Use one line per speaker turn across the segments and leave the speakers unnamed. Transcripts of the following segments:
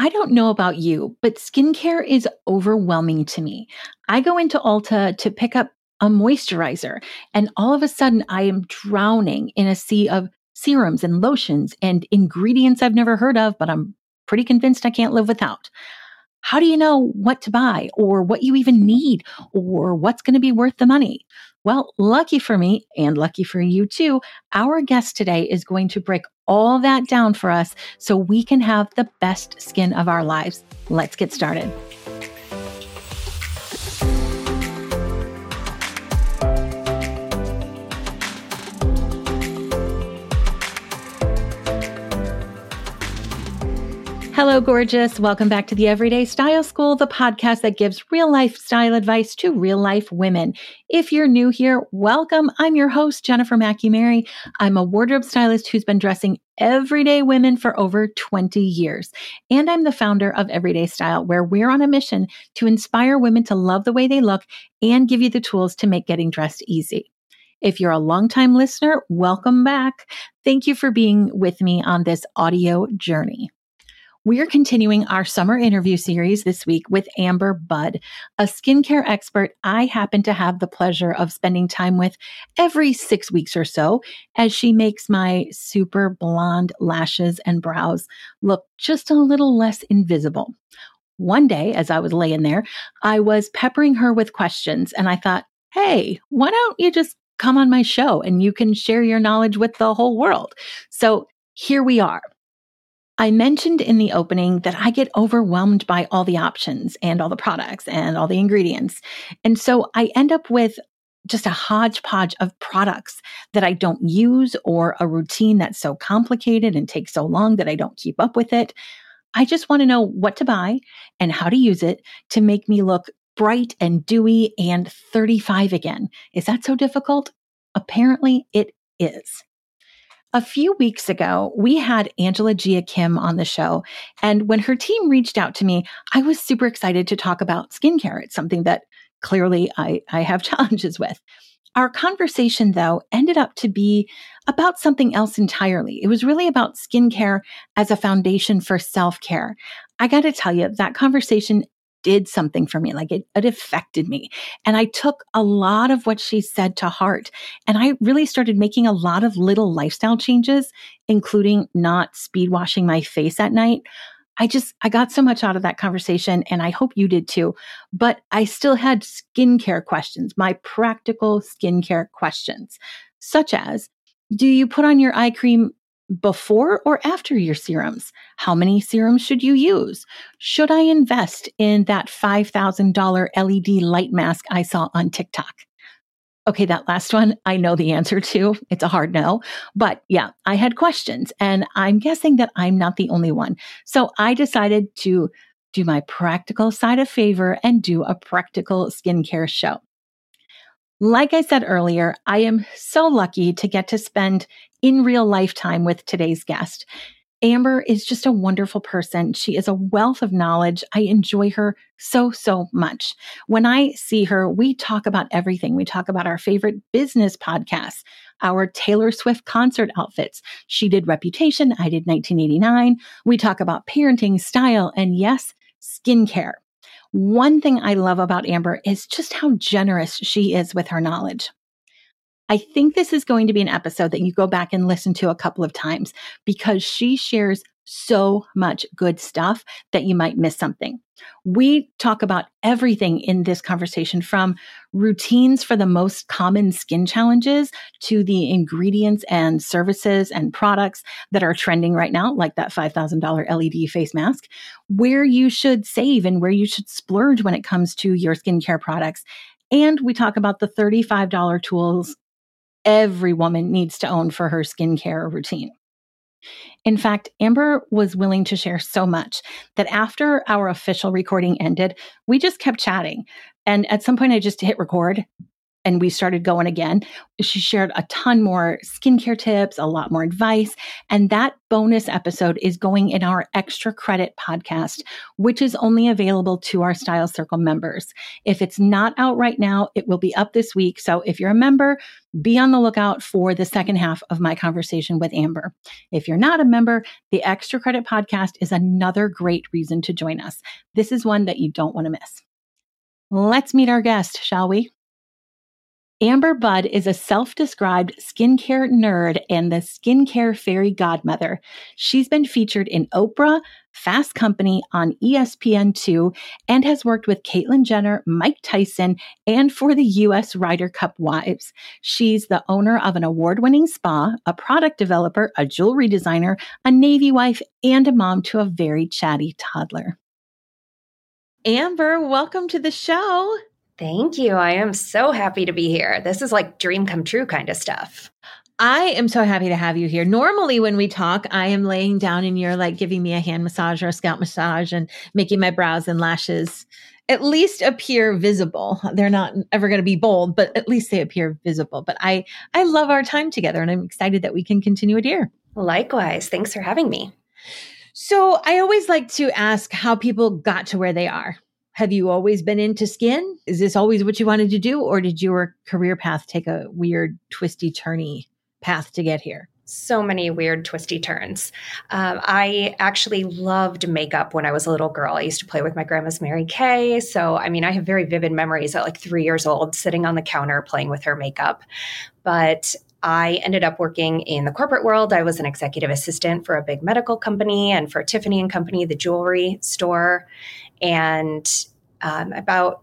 I don't know about you, but skincare is overwhelming to me. I go into Ulta to pick up a moisturizer, and all of a sudden I am drowning in a sea of serums and lotions and ingredients I've never heard of, but I'm pretty convinced I can't live without. How do you know what to buy or what you even need or what's going to be worth the money? Well, lucky for me and lucky for you too, our guest today is going to break all that down for us so we can have the best skin of our lives. Let's get started. Hello, gorgeous. Welcome back to the Everyday Style School, the podcast that gives real life style advice to real life women. If you're new here, welcome. I'm your host, Jennifer McNamara. I'm a wardrobe stylist who's been dressing everyday women for over 20 years. And I'm the founder of Everyday Style, where we're on a mission to inspire women to love the way they look and give you the tools to make getting dressed easy. If you're a longtime listener, welcome back. Thank you for being with me on this audio journey. We are continuing our summer interview series this week with Amber Budd, a skincare expert I happen to have the pleasure of spending time with every six weeks or so as she makes my super blonde lashes and brows look just a little less invisible. One day, as I was laying there, I was peppering her with questions and I thought, hey, why don't you just come on my show and you can share your knowledge with the whole world? So here we are. I mentioned in the opening that I get overwhelmed by all the options and all the products and all the ingredients. And so I end up with just a hodgepodge of products that I don't use or a routine that's so complicated and takes so long that I don't keep up with it. I just want to know what to buy and how to use it to make me look bright and dewy and 35 again. Is that so difficult? Apparently it is. A few weeks ago, we had Angela Gia Kim on the show. And when her team reached out to me, I was super excited to talk about skincare. It's something that clearly I, I have challenges with. Our conversation, though, ended up to be about something else entirely. It was really about skincare as a foundation for self care. I got to tell you, that conversation did something for me. Like it, it affected me. And I took a lot of what she said to heart. And I really started making a lot of little lifestyle changes, including not speed washing my face at night. I just, I got so much out of that conversation and I hope you did too. But I still had skincare questions, my practical skincare questions, such as, do you put on your eye cream before or after your serums? How many serums should you use? Should I invest in that $5,000 LED light mask I saw on TikTok? Okay, that last one, I know the answer to. It's a hard no. But yeah, I had questions and I'm guessing that I'm not the only one. So I decided to do my practical side of favor and do a practical skincare show. Like I said earlier, I am so lucky to get to spend in real lifetime with today's guest. Amber is just a wonderful person. She is a wealth of knowledge. I enjoy her so, so much. When I see her, we talk about everything. We talk about our favorite business podcasts, our Taylor Swift concert outfits. She did Reputation. I did 1989. We talk about parenting, style, and yes, skincare. One thing I love about Amber is just how generous she is with her knowledge. I think this is going to be an episode that you go back and listen to a couple of times because she shares so much good stuff that you might miss something. We talk about everything in this conversation from routines for the most common skin challenges to the ingredients and services and products that are trending right now, like that $5,000 LED face mask, where you should save and where you should splurge when it comes to your skincare products. And we talk about the $35 tools every woman needs to own for her skincare routine. In fact, Amber was willing to share so much that after our official recording ended, we just kept chatting. And at some point, I just hit record and we started going again, she shared a ton more skincare tips, a lot more advice. And that bonus episode is going in our extra credit podcast, which is only available to our Style Circle members. If it's not out right now, it will be up this week. So if you're a member, be on the lookout for the second half of my conversation with Amber. If you're not a member, the Extra Credit Podcast is another great reason to join us. This is one that you don't want to miss. Let's meet our guest, shall we? Amber Budd is a self described skincare nerd and the skincare fairy godmother. She's been featured in Oprah, Fast Company on ESPN2, and has worked with Caitlyn Jenner, Mike Tyson, and for the U.S. Ryder Cup wives. She's the owner of an award winning spa, a product developer, a jewelry designer, a Navy wife, and a mom to a very chatty toddler. Amber, welcome to the show.
Thank you. I am so happy to be here. This is like dream come true kind of stuff.
I am so happy to have you here. Normally, when we talk, I am laying down and you're like giving me a hand massage or a scalp massage and making my brows and lashes at least appear visible. They're not ever going to be bold, but at least they appear visible. But I, I love our time together and I'm excited that we can continue it here.
Likewise. Thanks for having me.
So I always like to ask how people got to where they are. Have you always been into skin? Is this always what you wanted to do? Or did your career path take a weird, twisty, turny path to get here?
so many weird twisty turns. Um, I actually loved makeup when I was a little girl. I used to play with my grandma's Mary Kay. So, I mean, I have very vivid memories at like three years old sitting on the counter playing with her makeup. But I ended up working in the corporate world. I was an executive assistant for a big medical company and for Tiffany and Company, the jewelry store. And um, about,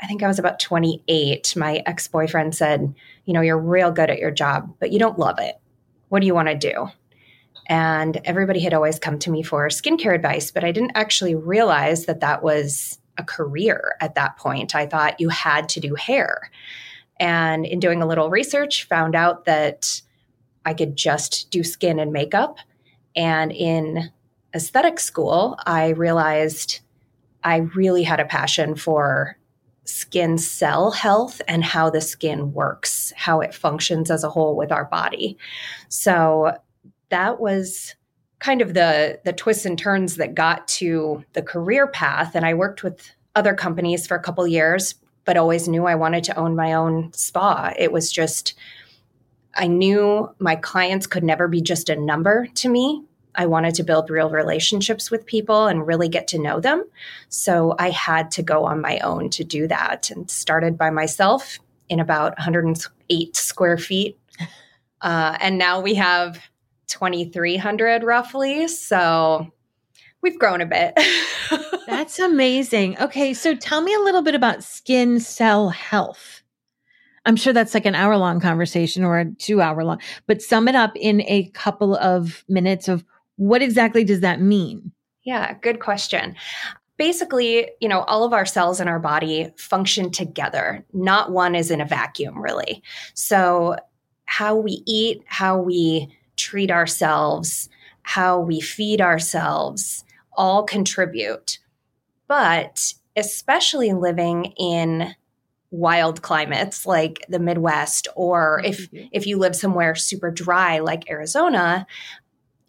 I think I was about 28, my ex boyfriend said, You know, you're real good at your job, but you don't love it. What do you want to do? And everybody had always come to me for skincare advice, but I didn't actually realize that that was a career at that point. I thought you had to do hair. And in doing a little research, found out that I could just do skin and makeup. And in aesthetic school, I realized I really had a passion for skin cell health and how the skin works, how it functions as a whole with our body. So that was kind of the the twists and turns that got to the career path and I worked with other companies for a couple years but always knew I wanted to own my own spa. It was just I knew my clients could never be just a number to me. I wanted to build real relationships with people and really get to know them. So I had to go on my own to do that and started by myself in about 108 square feet. Uh, and now we have 2,300 roughly. So we've grown a bit.
That's amazing. Okay. So tell me a little bit about skin cell health. I'm sure that's like an hour long conversation or a two hour long, but sum it up in a couple of minutes of what exactly does that mean?
Yeah, good question. Basically, you know, all of our cells in our body function together. Not one is in a vacuum, really. So, how we eat, how we treat ourselves, how we feed ourselves all contribute. But especially living in wild climates like the Midwest, or if mm-hmm. if you live somewhere super dry like Arizona,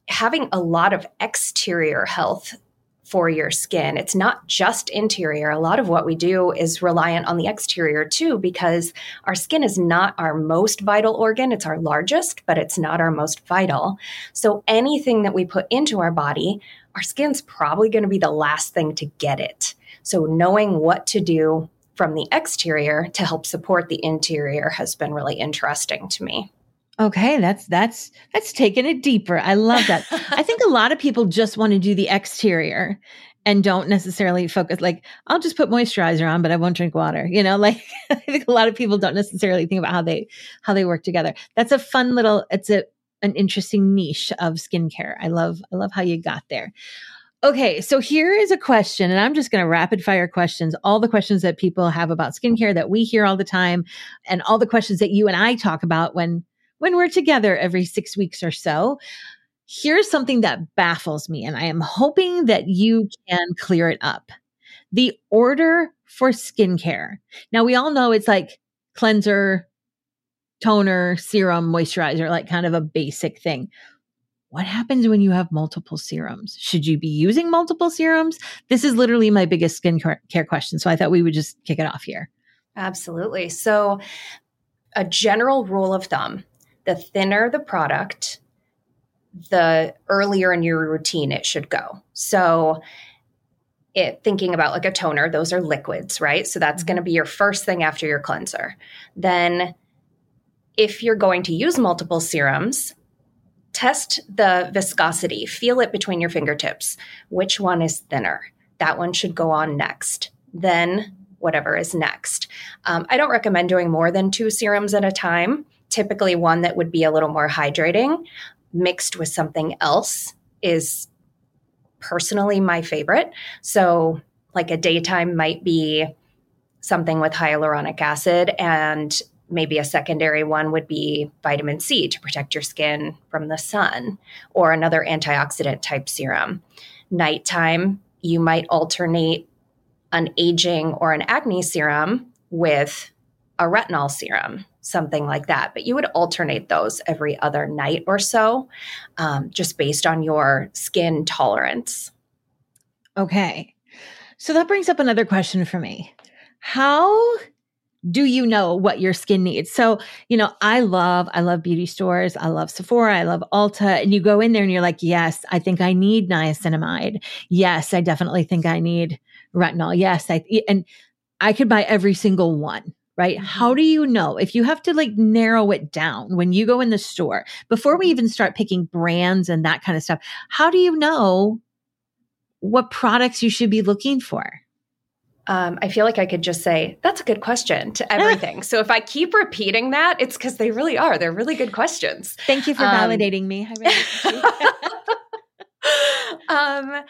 having a lot of exterior health for your skin. It's not just interior. A lot of what we do is reliant on the exterior too, because our skin is not our most vital organ. It's our largest, but it's not our most vital. So anything that we put into our body, our skin's probably going to be the last thing to get it. So knowing what to do from the exterior to help support the interior has been really interesting to me.
Okay, that's that's that's taking it deeper. I love that. I think a lot of people just want to do the exterior and don't necessarily focus like I'll just put moisturizer on but I won't drink water. You know, like I think a lot of people don't necessarily think about how they how they work together. That's a fun little it's a an interesting niche of skincare. I love I love how you got there. Okay, so here is a question, and I'm just going to rapid fire questions, all the questions that people have about skincare that we hear all the time, and all the questions that you and I talk about when when we're together every six weeks or so. Here's something that baffles me, and I am hoping that you can clear it up. The order for skincare. Now, we all know it's like
cleanser, toner, serum, moisturizer, like kind of a basic thing. What happens when you have multiple serums? Should you be using multiple serums? This is literally my biggest skincare question. So I thought we would just kick it off here.
Absolutely. So, a general rule of thumb the thinner the product, the earlier in your routine it should go. So, it, thinking about like a toner, those are liquids, right? So that's going to be your first thing after your cleanser. Then, if you're going to use multiple serums, test the viscosity, feel it between your fingertips. Which one is thinner? That one should go on next. Then, whatever is next. Um, I don't recommend doing more than two serums at a time. Typically, one that would be a little more hydrating mixed with something else is personally my favorite. So, like a daytime might be something with hyaluronic acid and maybe a secondary one would be vitamin C to protect your skin from the sun, or another antioxidant type serum. Nighttime, you might alternate an aging or an acne serum with a retinol serum, something like that. But you would alternate those every other night or so, um, just based on your skin tolerance.
Okay. So that brings up another question for me. How do you know what your skin needs? So, you know, I love, I love beauty stores. I love Sephora. I love Ulta. And you go in there and you're like, yes, I think I need niacinamide. Yes, I definitely think I need retinol. Yes. I, and I could buy every single one. Right. Mm-hmm. How do you know if you have to like narrow it down when you go in the store before we even start picking brands and that kind of stuff? How do you know what products you should be looking for?
um, I feel like I could just say, that's a good question to everything. so if I keep repeating that, it's because they really are. They're really good questions.
Thank you for um, validating me.
um,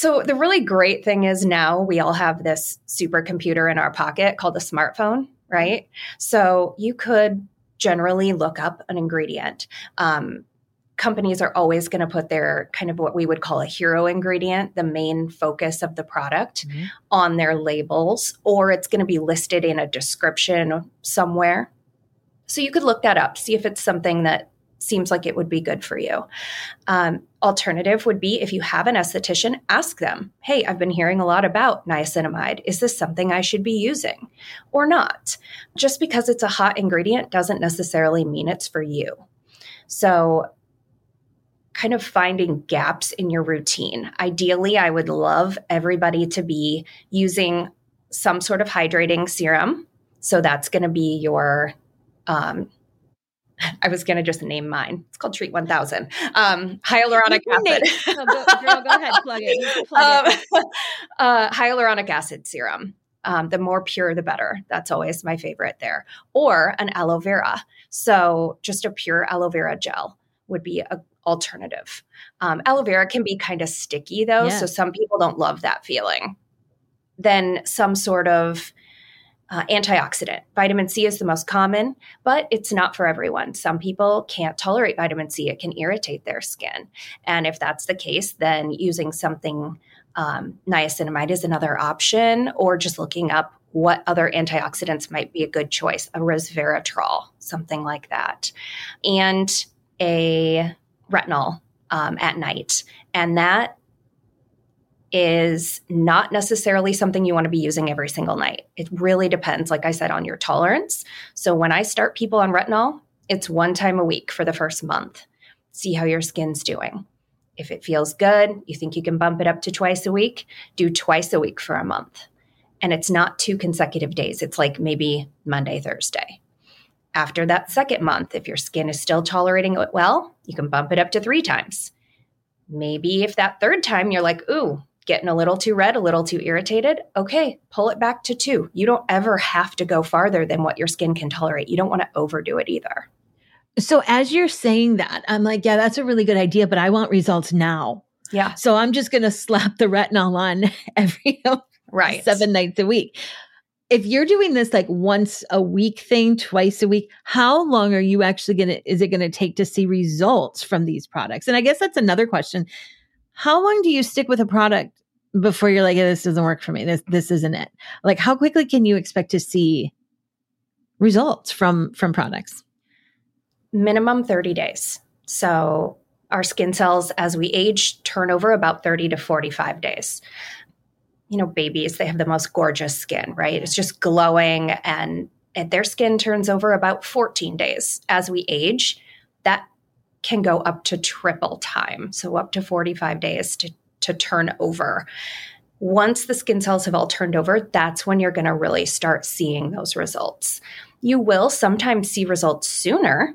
so the really great thing is now we all have this supercomputer in our pocket called a smartphone, right? So you could generally look up an ingredient. Um, companies are always going to put their kind of what we would call a hero ingredient, the main focus of the product, mm-hmm. on their labels, or it's going to be listed in a description somewhere. So you could look that up, see if it's something that seems like it would be good for you. Um, alternative would be if you have an esthetician, ask them, hey, I've been hearing a lot about niacinamide. Is this something I should be using or not? Just because it's a hot ingredient doesn't necessarily mean it's for you. So kind of finding gaps in your routine. Ideally, I would love everybody to be using some sort of hydrating serum. So that's going to be your, um, I was going to just name mine. It's called Treat 1000. Um, hyaluronic acid.
go, girl, go ahead, plug it. Plug um,
it. Uh, hyaluronic acid serum. Um, the more pure, the better. That's always my favorite there. Or an aloe vera. So just a pure aloe vera gel would be a alternative. Um, aloe vera can be kind of sticky though, yeah. so some people don't love that feeling. Then some sort of uh, antioxidant. Vitamin C is the most common, but it's not for everyone. Some people can't tolerate vitamin C, it can irritate their skin. And if that's the case, then using something, um, niacinamide is another option, or just looking up what other antioxidants might be a good choice, a resveratrol, something like that. And a retinol um, at night. And that is not necessarily something you want to be using every single night. It really depends, like I said, on your tolerance. So when I start people on retinol, it's one time a week for the first month. See how your skin's doing. If it feels good, you think you can bump it up to twice a week, do twice a week for a month. And it's not two consecutive days, it's like maybe Monday, Thursday. After that second month, if your skin is still tolerating it well, you can bump it up to three times. Maybe if that third time you're like, ooh, getting a little too red, a little too irritated, okay, pull it back to two. You don't ever have to go farther than what your skin can tolerate. You don't want to overdo it either.
So as you're saying that, I'm like, yeah, that's a really good idea, but I want results now.
Yeah.
So I'm just going to slap the retinol on every
right
seven nights a week if you're doing this like once a week thing, twice a week, how long are you actually going to, is it going to take to see results from these products? And I guess that's another question. How long do you stick with a product before you're like, this doesn't work for me? This, this isn't it. Like, how quickly can you expect to see results from from products?
Minimum 30 days. So our skin cells as we age turn over about 30 to 45 days. You know, babies, they have the most gorgeous skin, right? It's just glowing and, and their skin turns over about 14 days. As we age, that can go up to triple time. So up to 45 days to, to turn over. Once the skin cells have all turned over, that's when you're going to really start seeing those results. You will sometimes see results sooner,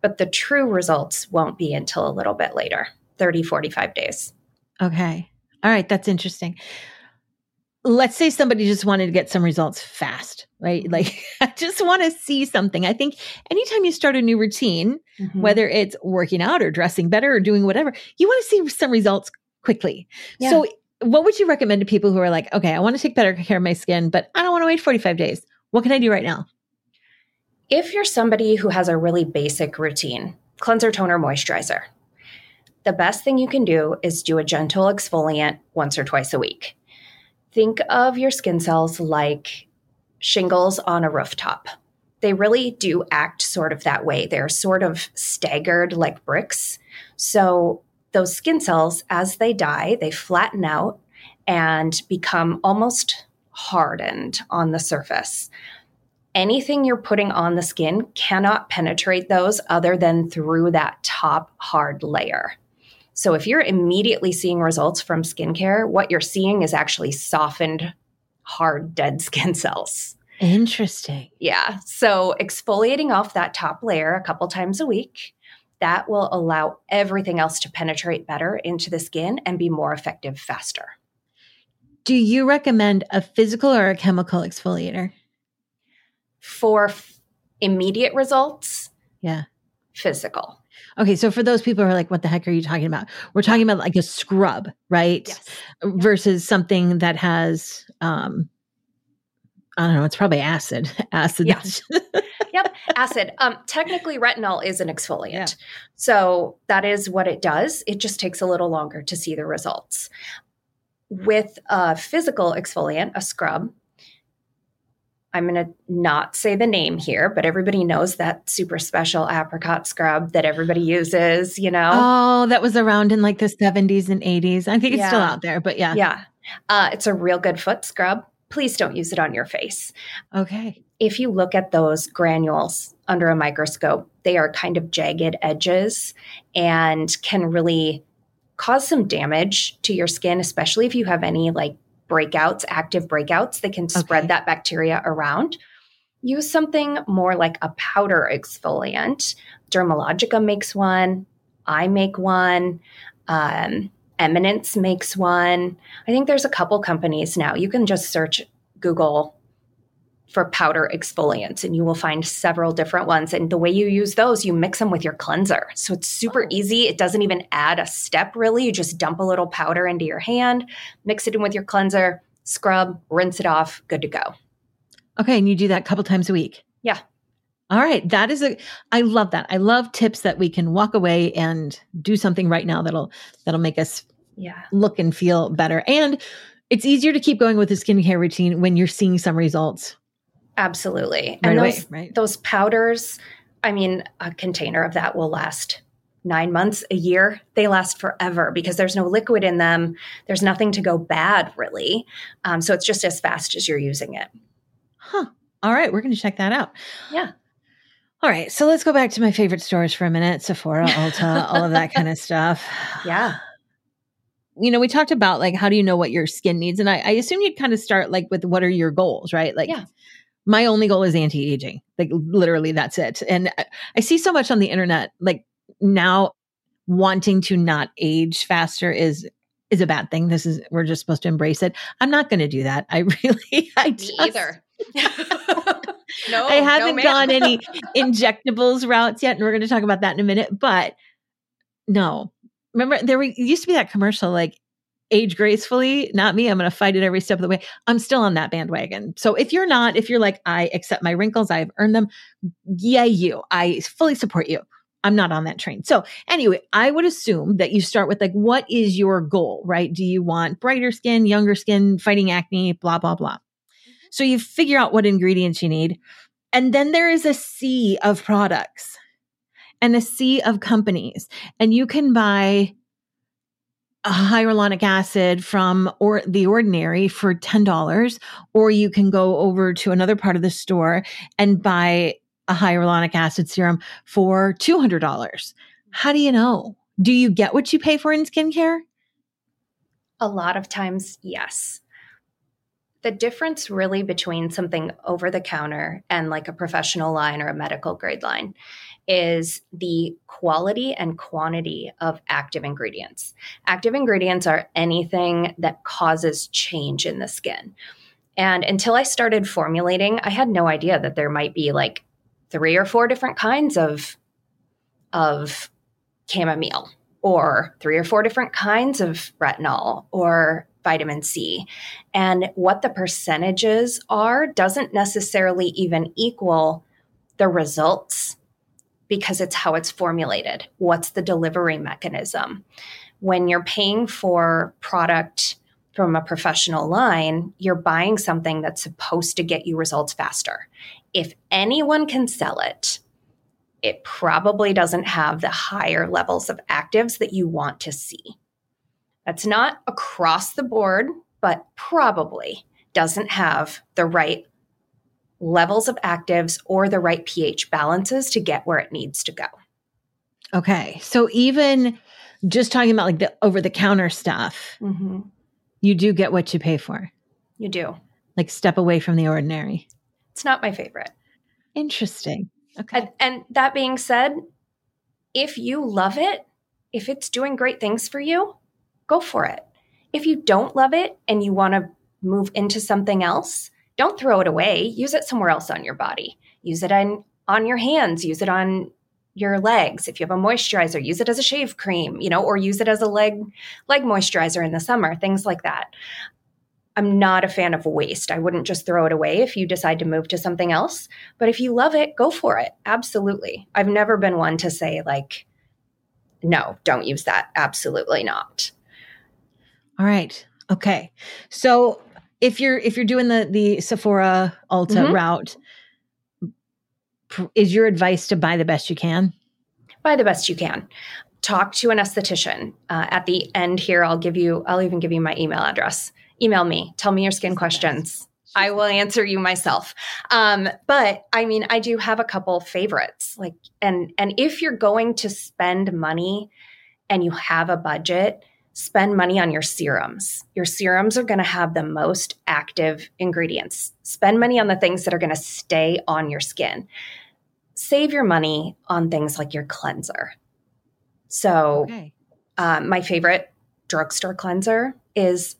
but the true results won't be until a little bit later 30, 45 days.
Okay. All right. That's interesting. Let's say somebody just wanted to get some results fast, right? Mm-hmm. Like, I just want to see something. I think anytime you start a new routine, mm-hmm. whether it's working out or dressing better or doing whatever, you want to see some results quickly. Yeah. So, what would you recommend to people who are like, okay, I want to take better care of my skin, but I don't want to wait 45 days? What can I do right now?
If you're somebody who has a really basic routine, cleanser, toner, moisturizer, the best thing you can do is do a gentle exfoliant once or twice a week. Think of your skin cells like shingles on a rooftop. They really do act sort of that way. They're sort of staggered like bricks. So those skin cells, as they die, they flatten out and become almost hardened on the surface. Anything you're putting on the skin cannot penetrate those other than through that top hard layer. So if you're immediately seeing results from skincare, what you're seeing is actually softened, hard, dead skin cells.
Interesting.
Yeah. So exfoliating off that top layer a couple times a week that will allow everything else to penetrate better into the skin and be more effective faster.
Do you recommend a physical or a chemical exfoliator?
For f- immediate results,
yeah,
physical.
Okay, so for those people who are like, what the heck are you talking about? We're talking about like a scrub, right? Yes. Versus something that has um I don't know, it's probably acid. Acid.
Yes. yep, acid. Um, technically, retinol is an exfoliant. Yeah. So that is what it does. It just takes a little longer to see the results. With a physical exfoliant, a scrub, I'm going to not say the name here, but everybody knows that super special apricot scrub that everybody uses, you know?
Oh, that was around in like the 70s and 80s. I think it's yeah. still out there, but yeah.
Yeah. Uh, it's a real good foot scrub please don't use it on your face.
Okay.
If you look at those granules under a microscope, they are kind of jagged edges and can really cause some damage to your skin, especially if you have any like breakouts, active breakouts that can spread okay. that bacteria around. Use something more like a powder exfoliant. Dermalogica makes one. I make one. Um, Eminence makes one. I think there's a couple companies now. You can just search Google for powder exfoliants and you will find several different ones. And the way you use those, you mix them with your cleanser. So it's super oh. easy. It doesn't even add a step really. You just dump a little powder into your hand, mix it in with your cleanser, scrub, rinse it off, good to go.
Okay. And you do that a couple times a week?
Yeah.
All right. That is a I love that. I love tips that we can walk away and do something right now that'll that'll make us
yeah.
look and feel better. And it's easier to keep going with the skincare routine when you're seeing some results.
Absolutely. Right and away, those, right? those powders, I mean, a container of that will last nine months, a year. They last forever because there's no liquid in them. There's nothing to go bad, really. Um, so it's just as fast as you're using it.
Huh. All right. We're going to check that out.
Yeah.
All right. So let's go back to my favorite stores for a minute Sephora, Ulta, all of that kind of stuff.
Yeah
you know, we talked about like how do you know what your skin needs, and I, I assume you'd kind of start like with what are your goals, right? Like,
yeah.
My only goal is anti-aging. Like, literally, that's it. And I, I see so much on the internet, like now, wanting to not age faster is is a bad thing. This is we're just supposed to embrace it. I'm not going to do that. I really, I
just, Me either.
no, I haven't no, gone any injectables routes yet, and we're going to talk about that in a minute. But no, remember there used to be that commercial like age gracefully not me i'm going to fight it every step of the way. I'm still on that bandwagon. So if you're not if you're like i accept my wrinkles i've earned them yay you i fully support you. I'm not on that train. So anyway i would assume that you start with like what is your goal right? Do you want brighter skin younger skin fighting acne blah blah blah. Mm-hmm. so you figure out what ingredients you need
And then there is a sea of products and a sea of companies. And you can buy hyaluronic acid from or the ordinary for $10 or you can go over to another part of the store and buy a hyaluronic acid serum for $200 how do you know? Do you get what you pay for in skincare?
A lot of times yes. The difference really between something over the counter and like a professional line or a medical grade line is the quality and quantity of active ingredients. Active ingredients are anything that causes change in the skin. And until I started formulating, I had no idea that there might be like three or four different kinds of of chamomile or three or four different kinds of retinol or vitamin C. And what the percentages are doesn't necessarily even equal the results because it's how it's formulated. What's the delivery mechanism? When you're paying for product from a professional line, you're buying something that's supposed to get you results faster. If anyone can sell it, it probably doesn't have the higher levels of actives that you want to see. That's not across the board, but probably doesn't have the right levels of actives or the right pH balances to get where it needs to go.
Okay. So even just talking about like the over the counter stuff, mm-hmm. you do get what you pay for.
You do.
Like step away from the ordinary.
It's not my favorite.
Interesting. Okay.
And, and that being said, if you love it, if it's doing great things for you, go for it. If you don't love it and you want to move into something else, don't throw it away. Use it somewhere else on your body. Use it on on your hands, use it on your legs. If you have a moisturizer, use it as a shave cream, you know, or use it as a leg leg moisturizer in the summer, things like that. I'm not a fan of waste. I wouldn't just throw it away if you decide to move to something else. But if you love it, go for it. Absolutely. I've never been one to say, like, no, don't use that. Absolutely not.
All right. Okay. So if you're if you're doing the the Sephora Ulta mm-hmm. route, is your advice to buy the best you can?
Buy the best you can. Talk to an esthetician. Uh, at the end here, I'll give you. I'll even give you my email address. Email me. Tell me your skin questions. I will answer you myself. Um, but I mean, I do have a couple favorites. Like, and and if you're going to spend money and you have a budget, spend money on your serums. Your serums are going to have the most active ingredients. Spend money on the things that are going to stay on your skin. Save your money on things like your cleanser. So, okay. um, my favorite drugstore cleanser is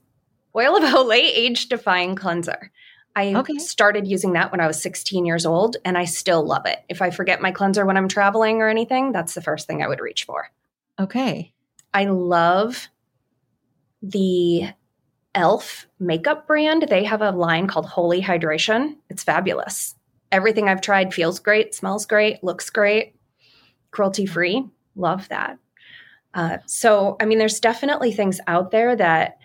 Oil of Olay Age Defying Cleanser. I okay. started using that when I was 16 years old and I still love it. If I forget my cleanser when I'm traveling or anything, that's the first thing I would reach for.
Okay.
I love the Elf makeup brand, they have a line called Holy Hydration. It's fabulous. Everything I've tried feels great, smells great, looks great, cruelty free. Love that. Uh, so, I mean, there's definitely things out there that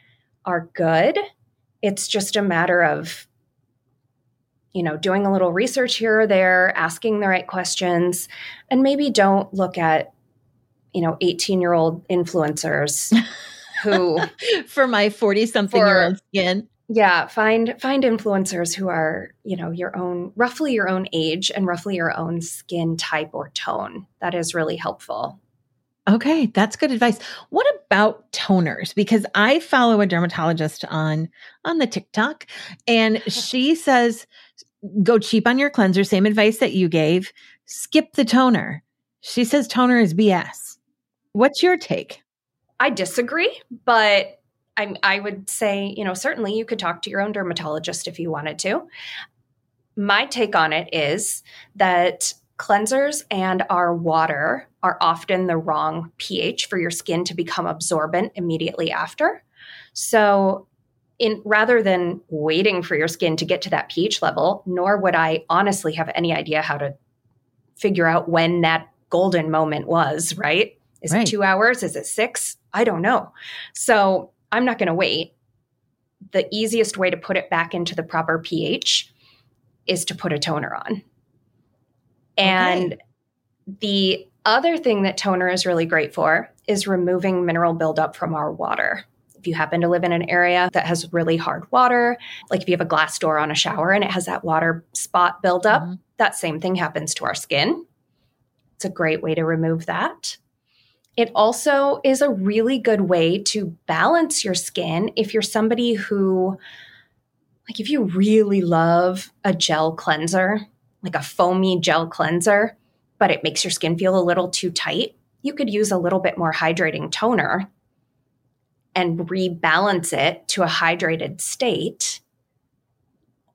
are good. It's just a matter of, you know, doing a little research here or there, asking the right questions, and maybe don't look at, you know, 18 year old influencers. who
for my 40 something year old skin.
Yeah find find influencers who are you know your own roughly your own age and roughly your own skin type or tone. That is really helpful.
Okay that's good advice. What about toners? Because i follow a dermatologist on on the tiktok and she says go cheap on your cleanser. Same advice that you gave. Skip the toner. She says toner is bs what's your take
I disagree, but I, I would say, you know, certainly you could talk to your own dermatologist if you wanted to. My take on it is that cleansers and our water are often the wrong pH for your skin to become absorbent immediately after. So, in rather than waiting for your skin to get to that pH level, nor would I honestly have any idea how to figure out when that golden moment was, right? Is right. it 2 hours? Is it 6? I don't know. So I'm not going to wait. The easiest way to put it back into the proper pH is to put a toner on. And okay. the other thing that toner is really great for is removing mineral buildup from our water. If you happen to live in an area that has really hard water, like if you have a glass door on a shower and it has that water spot buildup, mm-hmm. that same thing happens to our skin. It's a great way to remove that. It also is a really good way to balance your skin if you're somebody who, like, if you really love a gel cleanser, like a foamy gel cleanser, but it makes your skin feel a little too tight, you could use a little bit more hydrating toner and rebalance it to a hydrated state.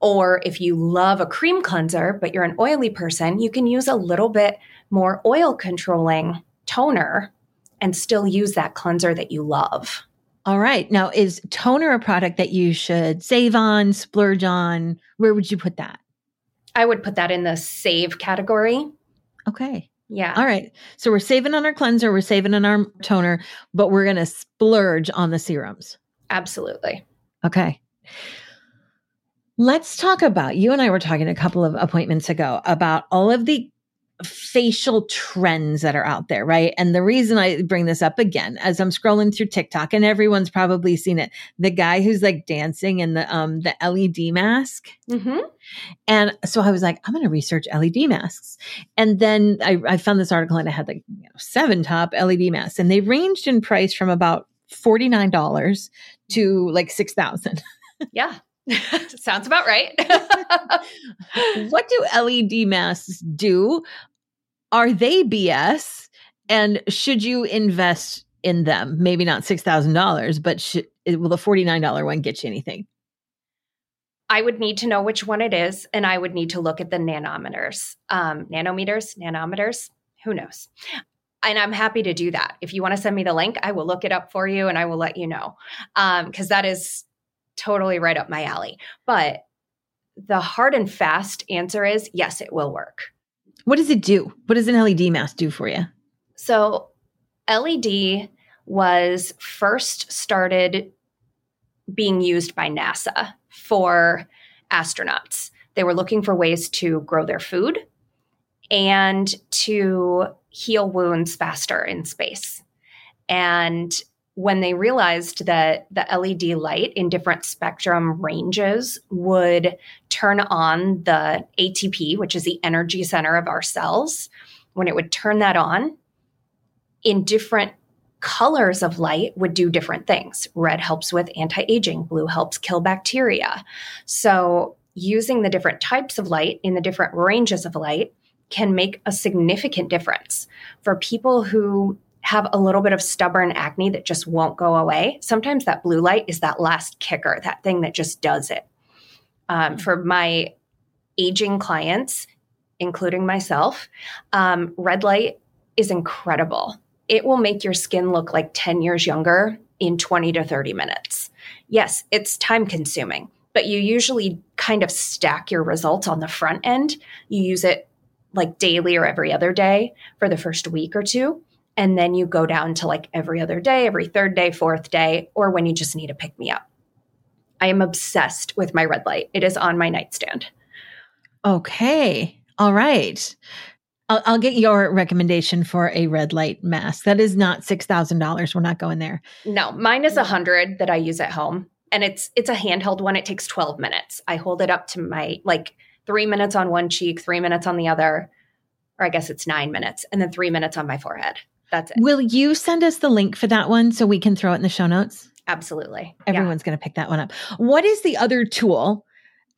Or if you love a cream cleanser, but you're an oily person, you can use a little bit more oil controlling toner and still use that cleanser that you love.
All right. Now, is toner a product that you should save on, splurge on? Where would you put that?
I would put that in the save category.
Okay.
Yeah.
All right. So we're saving on our cleanser, we're saving on our toner, but we're going to splurge on the serums.
Absolutely.
Okay. Let's talk about you and I were talking a couple of appointments ago about all of the facial trends that are out there, right? And the reason I bring this up again, as I'm scrolling through TikTok, and everyone's probably seen it, the guy who's like dancing in the um the LED mask. Mm-hmm. And so I was like, I'm going to research LED masks. And then I, I found this article and it had like you know, seven top LED masks, and they ranged in price from about forty nine dollars to like six thousand.
yeah. Sounds about right.
what do LED masks do? Are they BS? And should you invest in them? Maybe not $6,000, but should, will the $49 one get you anything?
I would need to know which one it is, and I would need to look at the nanometers, um, nanometers, nanometers. Who knows? And I'm happy to do that. If you want to send me the link, I will look it up for you and I will let you know. Because um, that is totally right up my alley. But the hard and fast answer is yes, it will work.
What does it do? What does an LED mask do for you?
So, LED was first started being used by NASA for astronauts. They were looking for ways to grow their food and to heal wounds faster in space. And when they realized that the LED light in different spectrum ranges would turn on the ATP, which is the energy center of our cells, when it would turn that on in different colors of light would do different things. Red helps with anti aging, blue helps kill bacteria. So, using the different types of light in the different ranges of light can make a significant difference for people who have a little bit of stubborn acne that just won't go away, sometimes that blue light is that last kicker, that thing that just does it. Um, for my aging clients, including myself, um, red light is incredible. It will make your skin look like 10 years younger in 20 to 30 minutes. Yes, it's time consuming, but you usually kind of stack your results on the front end. You use it like daily or every other day for the first week or two and then you go down to like every other day, every third day, fourth day, or when you just need to pick me up. I am obsessed with my red light. It is on my nightstand.
Okay. All right. I'll, I'll get your recommendation for a red light mask. That is not six thousand dollars. We're not going there.
No, mine is a hundred that I use at home, and it's it's a handheld one. It takes twelve minutes. I hold it up to my like three minutes on one cheek, three minutes on the other, or I guess it's nine minutes, and then three minutes on my forehead. That's it.
Will you send us the link for that one so we can throw it in the show notes?
Absolutely.
Everyone's yeah. going to pick that one up. What is the other tool?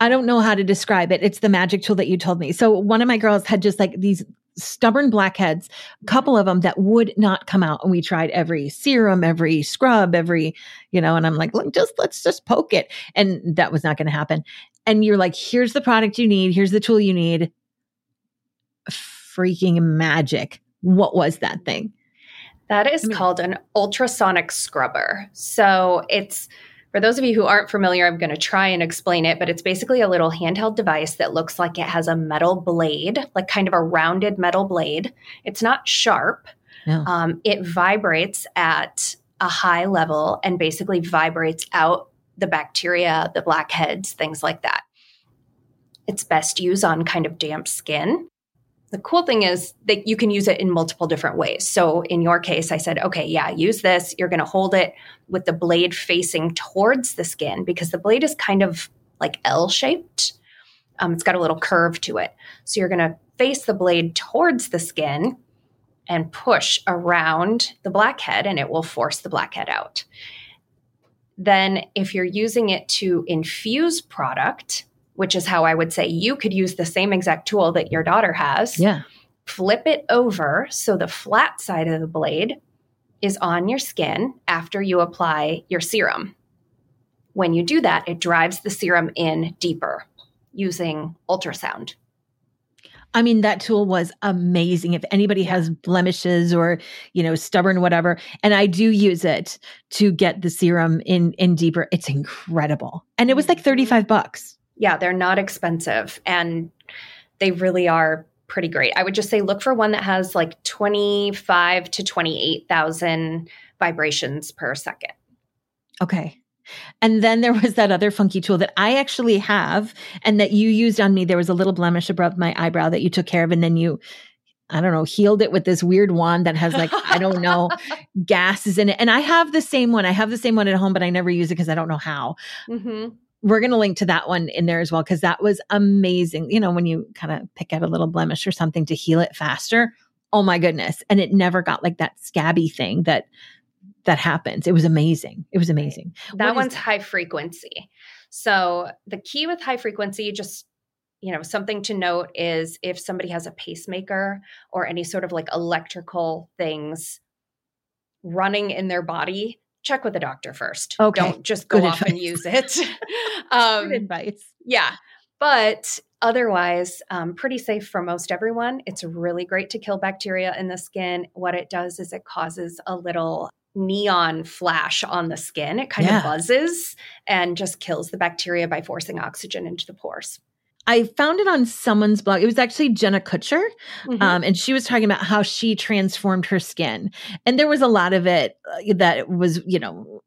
I don't know how to describe it. It's the magic tool that you told me. So one of my girls had just like these stubborn blackheads, a couple of them that would not come out. And we tried every serum, every scrub, every, you know, and I'm like, look, just let's just poke it. And that was not going to happen. And you're like, here's the product you need. Here's the tool you need. Freaking magic. What was that thing?
That is called an ultrasonic scrubber. So it's for those of you who aren't familiar, I'm going to try and explain it, but it's basically a little handheld device that looks like it has a metal blade, like kind of a rounded metal blade. It's not sharp. No. Um, it vibrates at a high level and basically vibrates out the bacteria, the blackheads, things like that. It's best used on kind of damp skin. The cool thing is that you can use it in multiple different ways. So in your case, I said, okay, yeah, use this. You're going to hold it with the blade facing towards the skin because the blade is kind of like L shaped. Um, it's got a little curve to it. So you're going to face the blade towards the skin and push around the blackhead, and it will force the blackhead out. Then, if you're using it to infuse product, which is how I would say you could use the same exact tool that your daughter has.
Yeah.
Flip it over so the flat side of the blade is on your skin after you apply your serum. When you do that, it drives the serum in deeper using ultrasound.
I mean, that tool was amazing. If anybody has blemishes or, you know, stubborn, whatever, and I do use it to get the serum in in deeper, it's incredible. And it was like mm-hmm. 35 bucks
yeah, they're not expensive and they really are pretty great. I would just say look for one that has like 25 to 28,000 vibrations per second.
Okay. And then there was that other funky tool that I actually have and that you used on me. There was a little blemish above my eyebrow that you took care of and then you I don't know, healed it with this weird wand that has like, I don't know, gases in it. And I have the same one. I have the same one at home, but I never use it because I don't know how. Mm-hmm we're going to link to that one in there as well because that was amazing. You know, when you kind of pick out a little blemish or something to heal it faster. Oh my goodness. And it never got like that scabby thing that that happens. It was amazing. It was amazing.
That one's high frequency. So the key with high frequency just you know, something to note is if somebody has a pacemaker or any sort of like electrical things running in their body, check with a doctor first.
Okay.
Don't just go Good off advice. and use it.
um, Good advice.
Yeah. But otherwise, um, pretty safe for most everyone. It's really great to kill bacteria in the skin. What it does is it causes a little neon flash on the skin. It kind yeah. of buzzes and just kills the bacteria by forcing oxygen into the pores.
I found it on someone's blog. It was actually Jenna Kutcher. Mm-hmm. Um, and she was talking about how she transformed her skin. And there was a lot of it uh, that was, you know,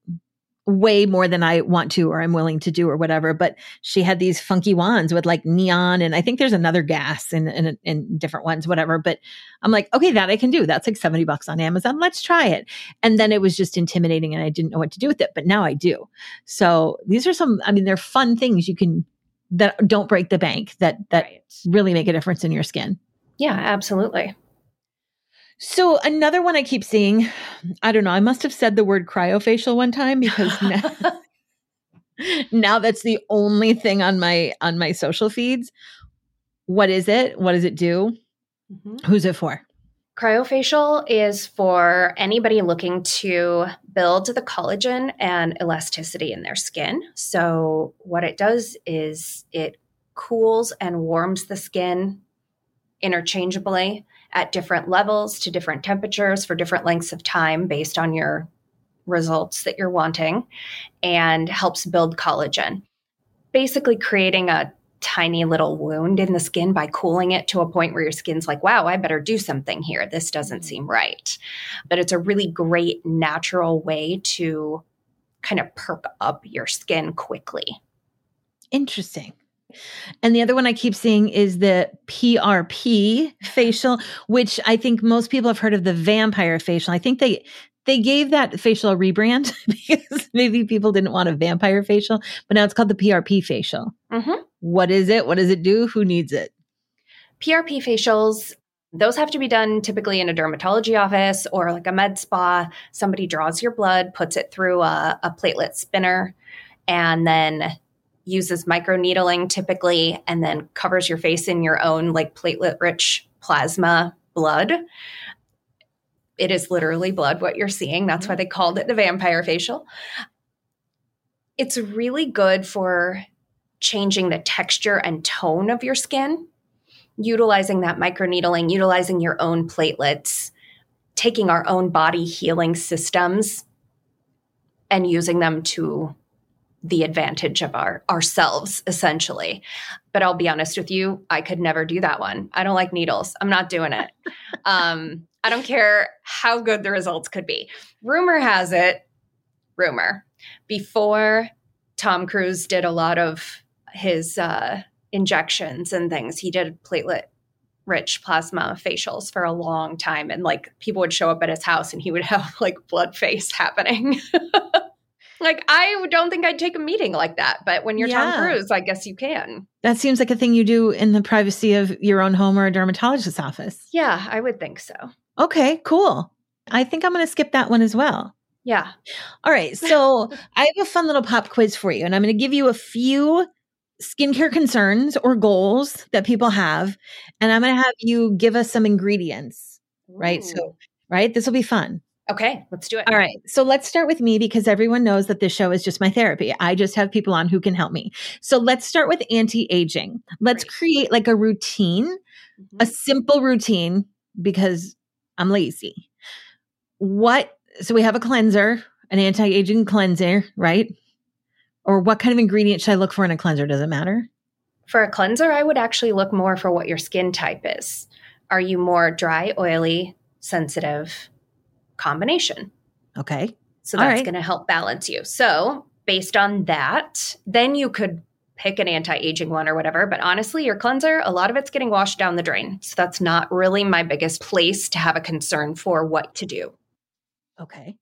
way more than I want to or I'm willing to do or whatever. But she had these funky wands with like neon. And I think there's another gas in, in, in different ones, whatever. But I'm like, okay, that I can do. That's like 70 bucks on Amazon. Let's try it. And then it was just intimidating and I didn't know what to do with it. But now I do. So these are some, I mean, they're fun things you can that don't break the bank that that right. really make a difference in your skin.
Yeah, absolutely.
So another one I keep seeing, I don't know, I must have said the word cryofacial one time because now, now that's the only thing on my on my social feeds. What is it? What does it do? Mm-hmm. Who's it for?
Cryofacial is for anybody looking to build the collagen and elasticity in their skin. So, what it does is it cools and warms the skin interchangeably at different levels to different temperatures for different lengths of time based on your results that you're wanting and helps build collagen. Basically, creating a tiny little wound in the skin by cooling it to a point where your skin's like, wow, I better do something here. This doesn't mm-hmm. seem right. But it's a really great natural way to kind of perk up your skin quickly.
Interesting. And the other one I keep seeing is the PRP facial, which I think most people have heard of the vampire facial. I think they they gave that facial a rebrand because maybe people didn't want a vampire facial, but now it's called the PRP facial. Mm-hmm. What is it? What does it do? Who needs it?
PRP facials, those have to be done typically in a dermatology office or like a med spa. Somebody draws your blood, puts it through a, a platelet spinner, and then uses microneedling typically, and then covers your face in your own like platelet rich plasma blood it is literally blood what you're seeing. That's why mm-hmm. they called it the vampire facial. It's really good for changing the texture and tone of your skin, utilizing that microneedling, utilizing your own platelets, taking our own body healing systems and using them to the advantage of our ourselves essentially. But i'll be honest with you i could never do that one. I don't like needles. I'm not doing it. Um, I don't care how good the results could be. Rumor has it, rumor, before Tom Cruise did a lot of his uh, injections and things, he did platelet rich plasma facials for a long time and like people would show up at his house and he would have like blood face happening like i don't think i'd take a meeting like that but when you're
Yeah.
tom cruise i guess you can
That seems like a thing you do in the privacy of your own home or a dermatologist's office.
yeah i would think so
Okay, cool. I think I'm going to skip that one as well.
yeah
All right. So I have a fun little pop quiz for you, and I'm going to give you a few skincare concerns or goals that people have. And I'm going to have you give us some ingredients, right? So, right? This will be fun.
okay let's do it
All right. So let's start with me because everyone knows that this show is just my therapy. I just have people on who can help me. So let's start with anti aging. Let's create like a routine
Mhm.
a simple routine because I'm lazy. What, so we have a cleanser, an anti aging cleanser, right? Or what kind of ingredient should I look for in a cleanser? Does it matter?
For a cleanser, I would actually look more for what your skin type is. Are you more dry, oily, sensitive combination?
Okay.
So that's
right.
going to help balance you. So, based on that, then you could pick an anti aging one or whatever. But honestly, your cleanser, a lot of it's getting washed down the drain. So, that's not really my biggest place to have a concern for what to do.
Okay.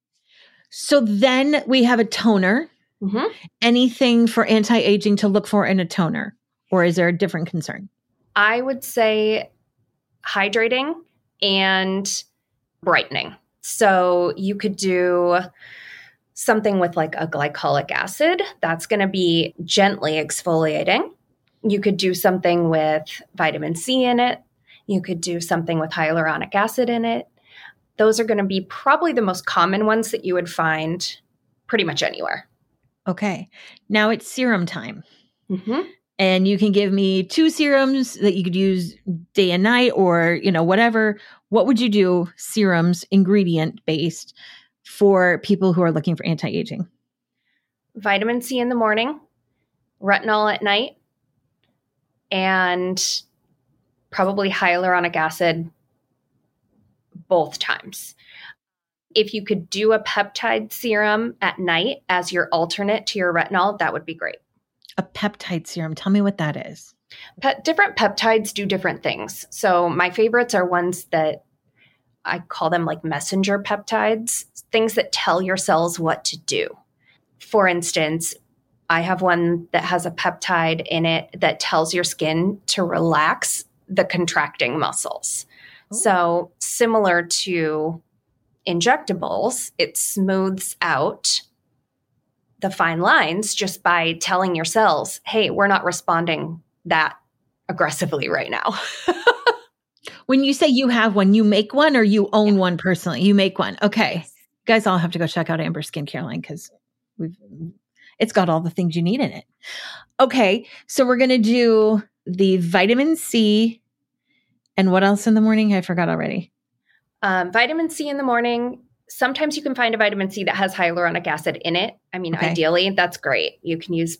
So then we have a toner.
Mhm.
Anything for anti aging to look for in a toner? Or is there a different concern?
I would say hydrating and brightening. So you could do something with like a glycolic acid that's going to be gently exfoliating. You could do something with vitamin C in it. You could do something with hyaluronic acid in it. Those are going to be probably the most common ones that you would find pretty much anywhere.
Okay. Now it's serum time.
Mm-hmm.
and you can give me two serums that you could use day and night or you know whatever what would you do serums ingredient based for people who are looking for anti-aging
vitamin C in the morning, retinol at night, and probably hyaluronic acid both times. If you could do a peptide serum at night as your alternate to your retinol, that would be great.
a peptide serum tell me what that is
Pe- different peptides do different things. So my favorites are ones that I call them like messenger peptides, things that tell your cells what to do. For instance, I have one that has a peptide in it that tells your skin to relax the contracting muscles.
Ooh.
So, similar to injectables, it smooths out the fine lines just by telling your cells, hey, we're not responding that aggressively right now.
when you say you have one you make one or you own one personally? You make one. Okay. You guys all have to go check out amber skincare line because we've it's got all the things you need in it. Okay so we're gonna do the vitamin c and what else in the morning? I forgot already
Um, vitamin C in the morning. Sometimes you can find a vitamin C that has hyaluronic acid in it. I mean,
Okay.
ideally, that's great. You can use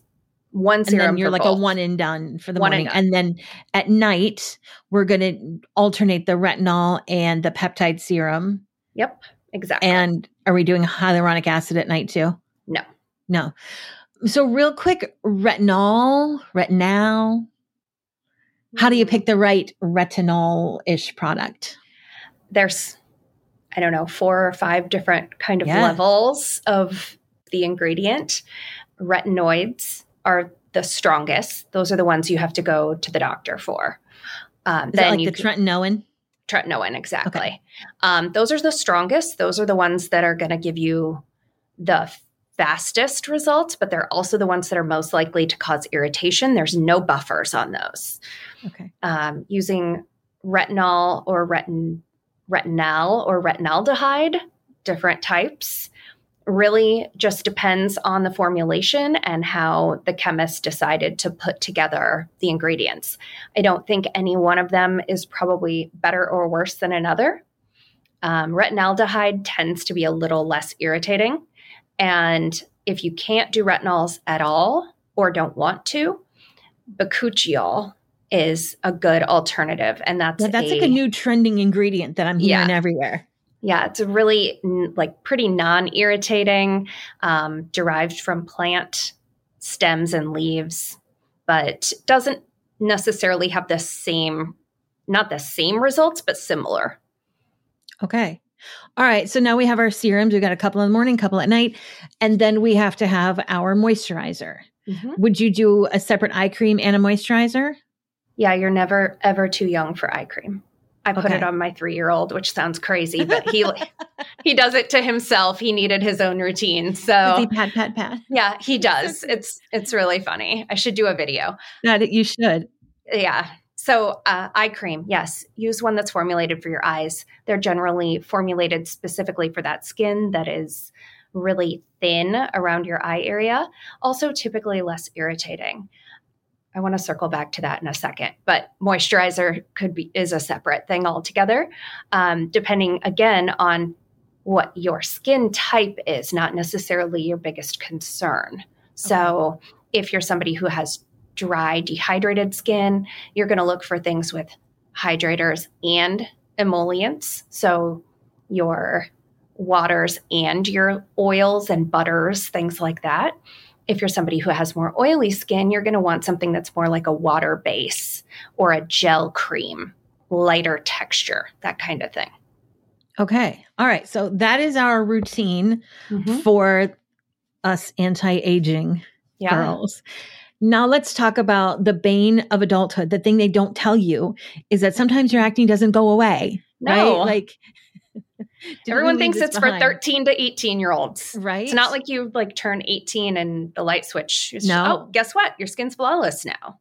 one serum.
and then you're like
both.
a one and done for the
One
morning
and
and, then at night we're going to alternate the retinol and the peptide serum
Yep, exactly.
and are we doing hyaluronic acid at night too
No.
no so real quick retinol retinol how do you
Hmm.
pick the right retinol-ish product
There's, I don't know, four or five different kind of
Yeah.
levels of the ingredient. Retinoids are the strongest. Those are the ones you have to go to the doctor for. Um,
is
then
like the tretinoin
tretinoin exactly um, those are the strongest those are the ones that are going to give you the fastest results but they're also the ones that are most likely to cause irritation there's no buffers on those
okay
um, using retinol or retin retinal or retinaldehyde different types really just depends on the formulation and how the chemist decided to put together the ingredients. I don't think any one of them is probably better or worse than another. Um, retinaldehyde tends to be a little less irritating. And if you can't do retinols at all or don't want to, bakuchiol is a good alternative. And that's,
yeah, that's like a new trending ingredient that i'm hearing
Yeah.
everywhere
yeah, it's a really n- like pretty non-irritating, um, derived from plant stems and leaves, but doesn't necessarily have the same not the same results, but similar.
Okay. All right. So now we have our serums. We've got a couple in the morning, couple at night, and then we have to have our moisturizer. Mm-hmm. Would you do a separate eye cream and a moisturizer?
Yeah, you're never ever too young for eye cream. I put okay. it on my three year old, which sounds crazy, but he he does it to himself. He needed his own routine. So
pat pat pat.
Yeah, he does. It's it's really funny. I should do a video.
That you should.
Yeah. So uh, eye cream, yes, use one that's formulated for your eyes. They're generally formulated specifically for that skin that is really thin around your eye area. Also, typically less irritating. I want to circle back to that in a second, but moisturizer could be is a separate thing altogether, um, depending again on what your skin type is, not necessarily your biggest concern. Okay. So, if you're somebody who has dry, dehydrated skin, you're going to look for things with hydrators and emollients. So, your waters and your oils and butters, things like that if you're somebody who has more oily skin, you're going to want something that's more like a water base or a gel cream, lighter texture, that kind of thing.
Okay. All right. So that is our routine mm-hmm. for us anti aging yeah. girls. Now let's talk about the bane of adulthood. The thing they don't tell you is that sometimes your acne doesn't go away. No. Right? Like
Everyone thinks it's behind. for 13 to 18 year olds.
Right.
It's not like you like turn 18 and the light switch. Is, no. Oh, guess what? Your skin's flawless now.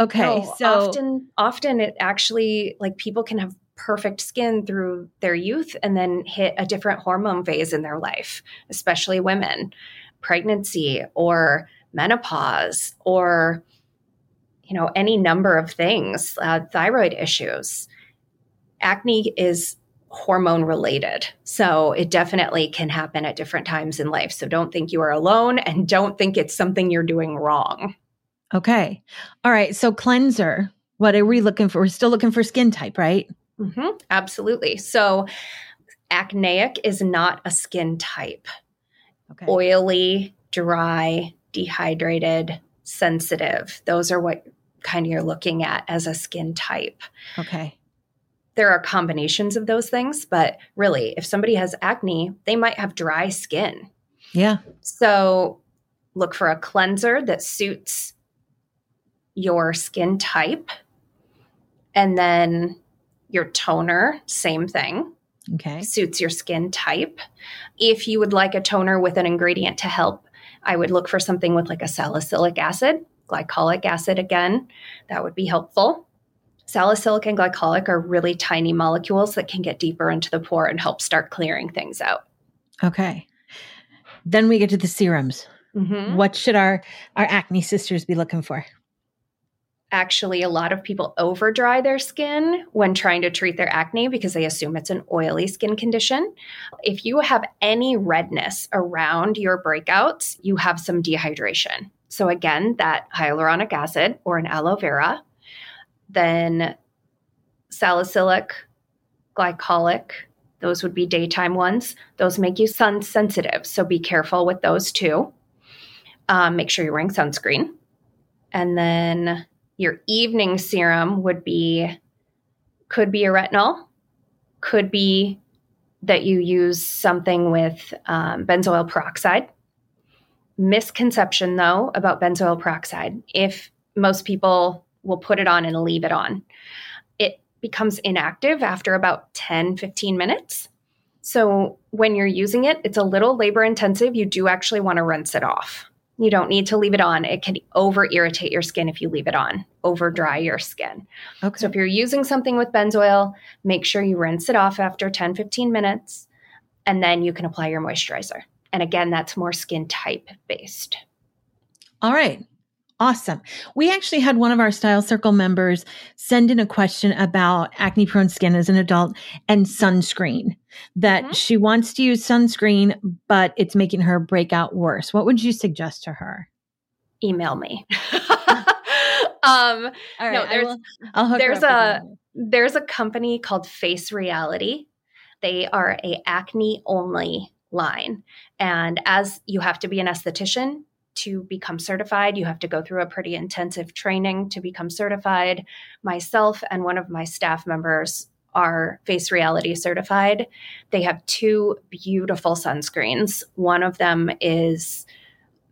Okay.
No, so often, often it actually like people can have perfect skin through their youth and then hit a different hormone phase in their life, especially women, pregnancy or menopause or you know any number of things, uh, thyroid issues. Acne is hormone related. So it definitely can happen at different times in life. So don't think you are alone and don't think it's something you're doing wrong.
Okay. All right. So cleanser, what are we looking for? We're still looking for skin type, right?
Mm-hmm. Absolutely. So acneic is not a skin type. Okay. Oily, dry, dehydrated, sensitive. Those are what kind of you're looking at as a skin type.
Okay
there are combinations of those things, but really, if somebody has acne, they might have dry skin.
Yeah.
So look for a cleanser that suits your skin type. And then your toner, same thing.
Okay.
Suits your skin type. If you would like a toner with an ingredient to help, I would look for something with like a salicylic acid, glycolic acid again. That would be helpful. Salicylic and glycolic are really tiny molecules that can get deeper into the pore and help start clearing things out.
Okay. Then we get to the serums. Mm-hmm. What should our our acne sisters be looking for?
Actually, a lot of people over dry their skin when trying to treat their acne because they assume it's an oily skin condition. If you have any redness around your breakouts, you have some dehydration. So, again, that hyaluronic acid or an aloe vera then salicylic, glycolic, those would be daytime ones. Those make you sun sensitive. So be careful with those too. Um, make sure you're wearing sunscreen. And then your evening serum would be, could be a retinol, could be that you use something with um, benzoyl peroxide. Misconception though about benzoyl peroxide. If most people will put it on and leave it on. It becomes inactive after about 10, 15 minutes. So when you're using it, it's a little labor intensive. You do actually want to rinse it off. You don't need to leave it on. It can over irritate your skin if you leave it on, over dry your skin. Okay. So if you're using something with benzoyl, make sure you rinse it off after 10, 15 minutes, and then you can apply your moisturizer. And again, that's more skin type based.
All right. Awesome. We actually had one of our Style Circle members send in a question about acne prone skin as an adult and sunscreen, that mm-hmm. she wants to use sunscreen, but it's making her breakout worse. What would you suggest to her?
Email me. um, All right. No, there's, will, I'll there's a, there's a company called Face Reality. They are a acne only line. And as you have to be an esthetician to become certified. You have to go through a pretty intensive training to become certified. Myself and one of my staff members are face reality certified. They have two beautiful sunscreens. One of them is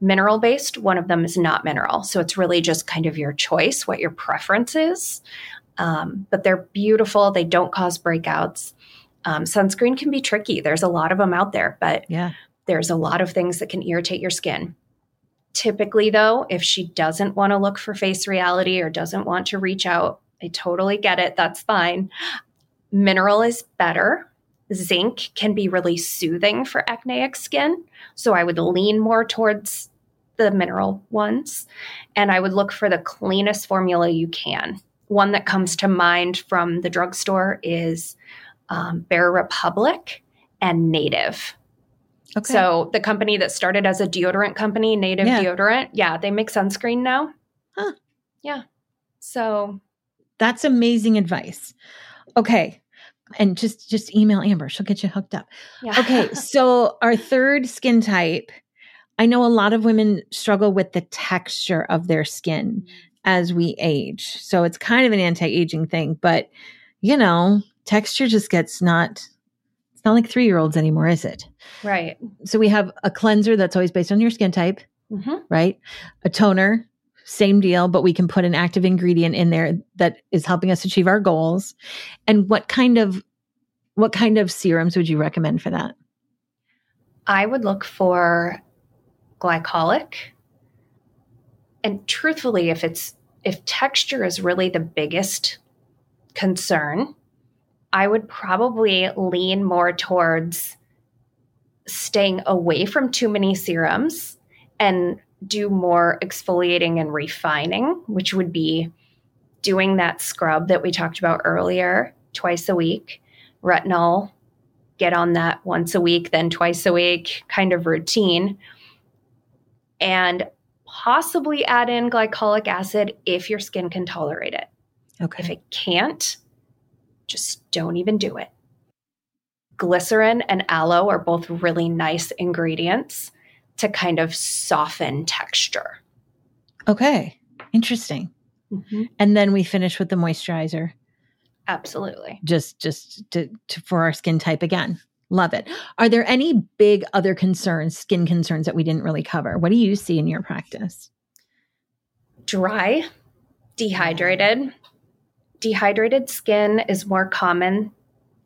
mineral based, one of them is not mineral. So it's really just kind of your choice, what your preference is. Um, but they're beautiful, they don't cause breakouts. Um, sunscreen can be tricky. There's a lot of them out there, but
yeah.
there's a lot of things that can irritate your skin. Typically, though, if she doesn't want to look for face reality or doesn't want to reach out, I totally get it. That's fine. Mineral is better. Zinc can be really soothing for acneic skin. So I would lean more towards the mineral ones and I would look for the cleanest formula you can. One that comes to mind from the drugstore is um, Bare Republic and Native. Okay. So the company that started as a deodorant company, Native yeah. Deodorant, yeah, they make sunscreen now.
Huh.
Yeah. So
that's amazing advice. Okay. And just just email Amber. She'll get you hooked up. Yeah. Okay. So our third skin type, I know a lot of women struggle with the texture of their skin mm. as we age. So it's kind of an anti-aging thing, but you know, texture just gets not it's not like three year olds anymore, is it?
Right.
So we have a cleanser that's always based on your skin type, mm-hmm. right? A toner, same deal, but we can put an active ingredient in there that is helping us achieve our goals. And what kind of what kind of serums would you recommend for that?
I would look for glycolic. And truthfully, if it's if texture is really the biggest concern, I would probably lean more towards staying away from too many serums and do more exfoliating and refining, which would be doing that scrub that we talked about earlier twice a week, retinol, get on that once a week, then twice a week kind of routine, and possibly add in glycolic acid if your skin can tolerate it.
Okay.
If it can't, just don't even do it. Glycerin and aloe are both really nice ingredients to kind of soften texture.
Okay, interesting. Mm-hmm. And then we finish with the moisturizer.
Absolutely.
Just just to, to, for our skin type again. Love it. Are there any big other concerns, skin concerns that we didn't really cover? What do you see in your practice?
Dry, dehydrated, dehydrated skin is more common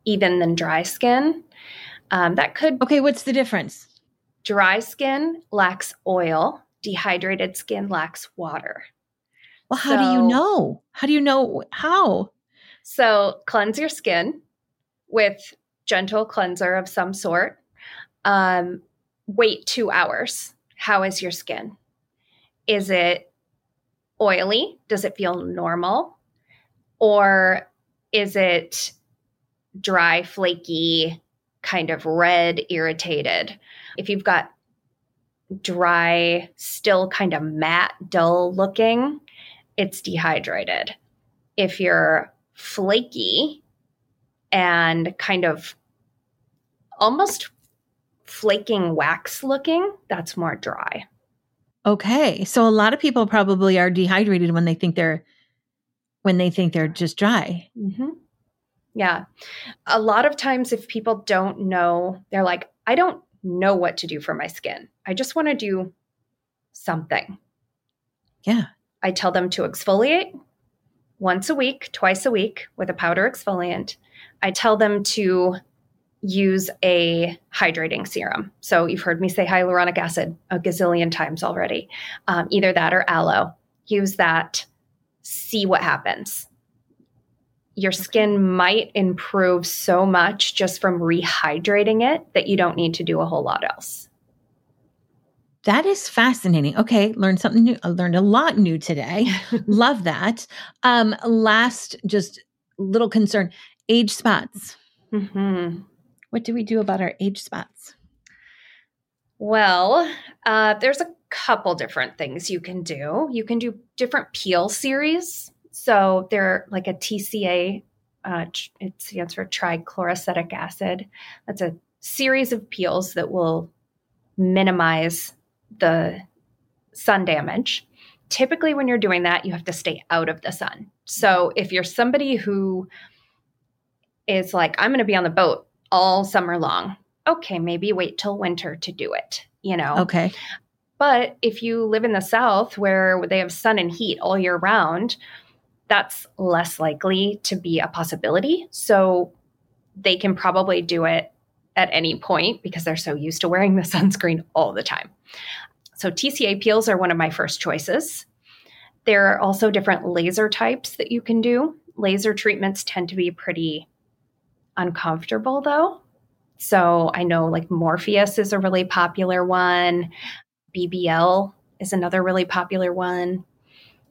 even than dry skin. Um, that could.
Okay, what's the difference?
Dry skin lacks oil, dehydrated skin lacks water.
Well, how so, do you know? How do you know how?
So, cleanse your skin with gentle cleanser of some sort. Um, wait two hours. How is your skin? Is it oily? Does it feel normal? Or is it dry, flaky, kind of red, irritated? If you've got dry, still kind of matte, dull looking, it's dehydrated. If you're flaky and kind of almost flaking wax looking, that's more dry.
Okay. So a lot of people probably are dehydrated when they think they're when they think they're just dry.
Mm-hmm. Yeah. A lot of times, if people don't know, they're like, I don't know what to do for my skin. I just want to do something.
Yeah.
I tell them to exfoliate once a week, twice a week with a powder exfoliant. I tell them to use a hydrating serum. So you've heard me say hyaluronic acid a gazillion times already. Um, either that or aloe. Use that see what happens. Your skin might improve so much just from rehydrating it that you don't need to do a whole lot else.
That is fascinating. Okay, learned something new. I learned a lot new today. Love that. Um, last, just little concern: age spots. Mm-hmm. What do we do about our age spots?
Well, uh, there's a couple different things you can do. You can do different peel series. So they're like a TCA, uh, it stands for trichloroacetic acid. That's a series of peels that will minimize the sun damage. Typically, when you're doing that, you have to stay out of the sun. So if you're somebody who is like, I'm going to be on the boat all summer long, okay, maybe wait till winter to do it, you know?
Okay.
But if you live in the South where they have sun and heat all year round, that's less likely to be a possibility. So they can probably do it at any point because they're so used to wearing the sunscreen all the time. So TCA peels are one of my first choices. There are also different laser types that you can do. Laser treatments tend to be pretty uncomfortable though. So I know like Morpheus is a really popular one. BBL is another really popular one.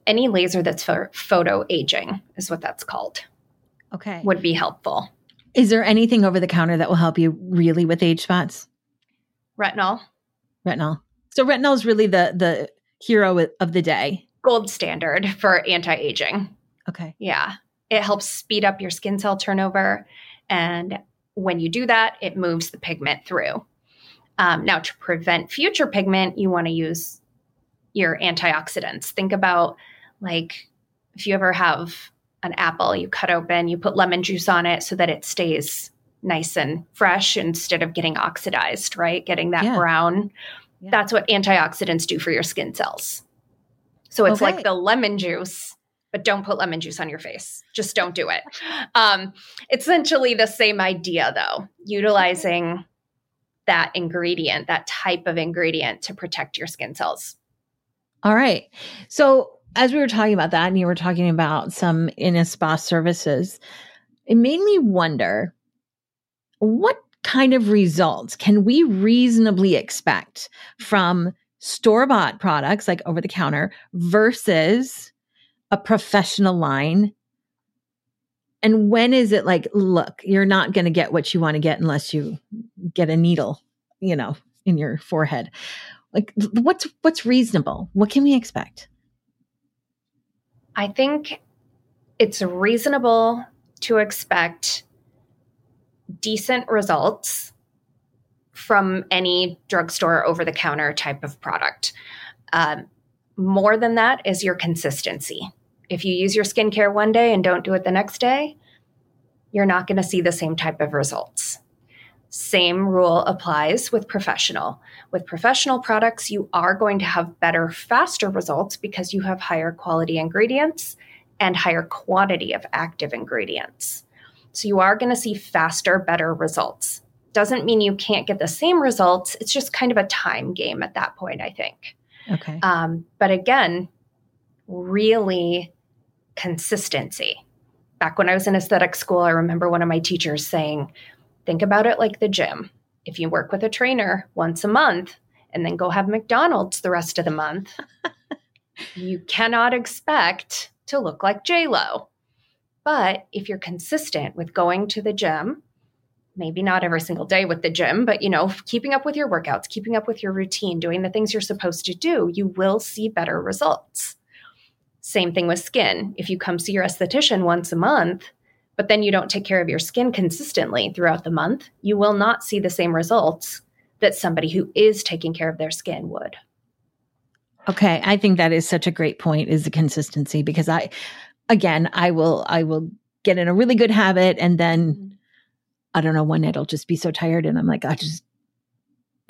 Any laser that's for photo aging is what that's called.
Okay.
Would be helpful.
Is there anything over the counter that will help you really with age spots?
Retinol.
Retinol. So retinol is really the the hero of the day.
Gold standard for anti-aging.
Okay.
Yeah. It helps speed up your skin cell turnover and when you do that, it moves the pigment through. Um, now, to prevent future pigment, you want to use your antioxidants. Think about like if you ever have an apple, you cut open, you put lemon juice on it so that it stays nice and fresh instead of getting oxidized, right? Getting that yeah. brown. Yeah. That's what antioxidants do for your skin cells. So it's okay. like the lemon juice, but don't put lemon juice on your face. Just don't do it. Um, essentially the same idea, though, utilizing that ingredient, that type of ingredient to protect your skin cells.
All right. So, as we were talking about that, and you were talking about some in a spa services, it made me wonder what kind of results can we reasonably expect from store bought products like over the counter versus a professional line? And when is it like, look, you're not going to get what you want to get unless you get a needle, you know, in your forehead? Like what's what's reasonable? What can we expect?
I think it's reasonable to expect decent results from any drugstore over the counter type of product. Um, more than that is your consistency. If you use your skincare one day and don't do it the next day, you're not going to see the same type of results. Same rule applies with professional. With professional products, you are going to have better, faster results because you have higher quality ingredients and higher quantity of active ingredients. So you are going to see faster, better results. Doesn't mean you can't get the same results. It's just kind of a time game at that point, I think.
Okay.
Um, but again, really consistency. Back when I was in aesthetic school, I remember one of my teachers saying, think about it like the gym. If you work with a trainer once a month and then go have McDonald's the rest of the month, you cannot expect to look like Lo. But if you're consistent with going to the gym, maybe not every single day with the gym, but you know, keeping up with your workouts, keeping up with your routine, doing the things you're supposed to do, you will see better results. Same thing with skin. If you come see your esthetician once a month, but then you don't take care of your skin consistently throughout the month, you will not see the same results that somebody who is taking care of their skin would.
Okay, I think that is such a great point is the consistency because I again, I will I will get in a really good habit and then mm-hmm. I don't know when it'll just be so tired and I'm like I just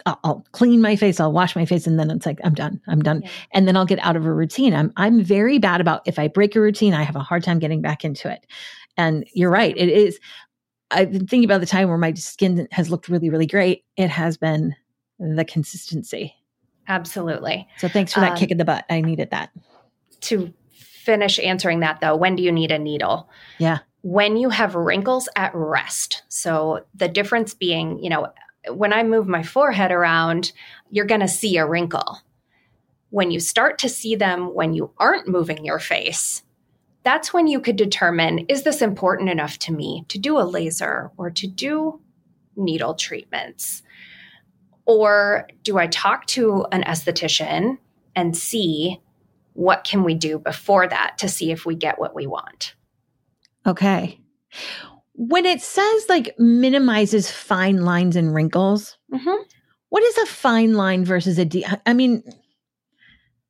I'll, I'll, clean my face, I'll wash my face, and then it's like I'm done. I'm done, yeah. and then I'll get out of a routine. I'm I'm very bad about if I break a routine, I have a hard time getting back into it. And you're right. It is. I've been thinking about the time where my skin has looked really, really great. It has been the consistency.
Absolutely.
So thanks for that um, kick in the butt. I needed that.
To finish answering that though, when do you need a needle?
Yeah.
When you have wrinkles at rest. So the difference being, you know, when I move my forehead around, you're going to see a wrinkle. When you start to see them when you aren't moving your face, that's when you could determine is this important enough to me to do a laser or to do needle treatments? Or do I talk to an esthetician and see what can we do before that to see if we get what we want?
Okay. When it says like minimizes fine lines and wrinkles, mm-hmm. what is a fine line versus a deep? I mean,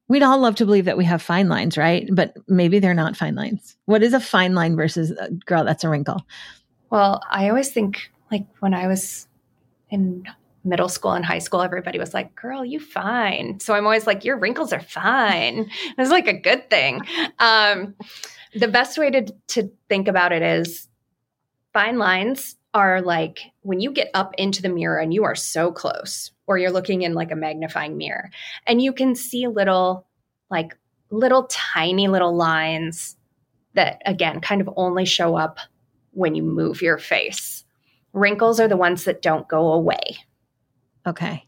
We'd all love to believe that we have fine lines, right? But maybe they're not fine lines. What is a fine line versus a girl that's a wrinkle?
Well, I always think like when I was in middle school and high school, everybody was like, girl, you fine. So I'm always like, your wrinkles are fine. It's like a good thing. Um, the best way to, to think about it is fine lines are like when you get up into the mirror and you are so close, or you're looking in like a magnifying mirror and you can see little, like little tiny little lines that again kind of only show up when you move your face. Wrinkles are the ones that don't go away.
Okay.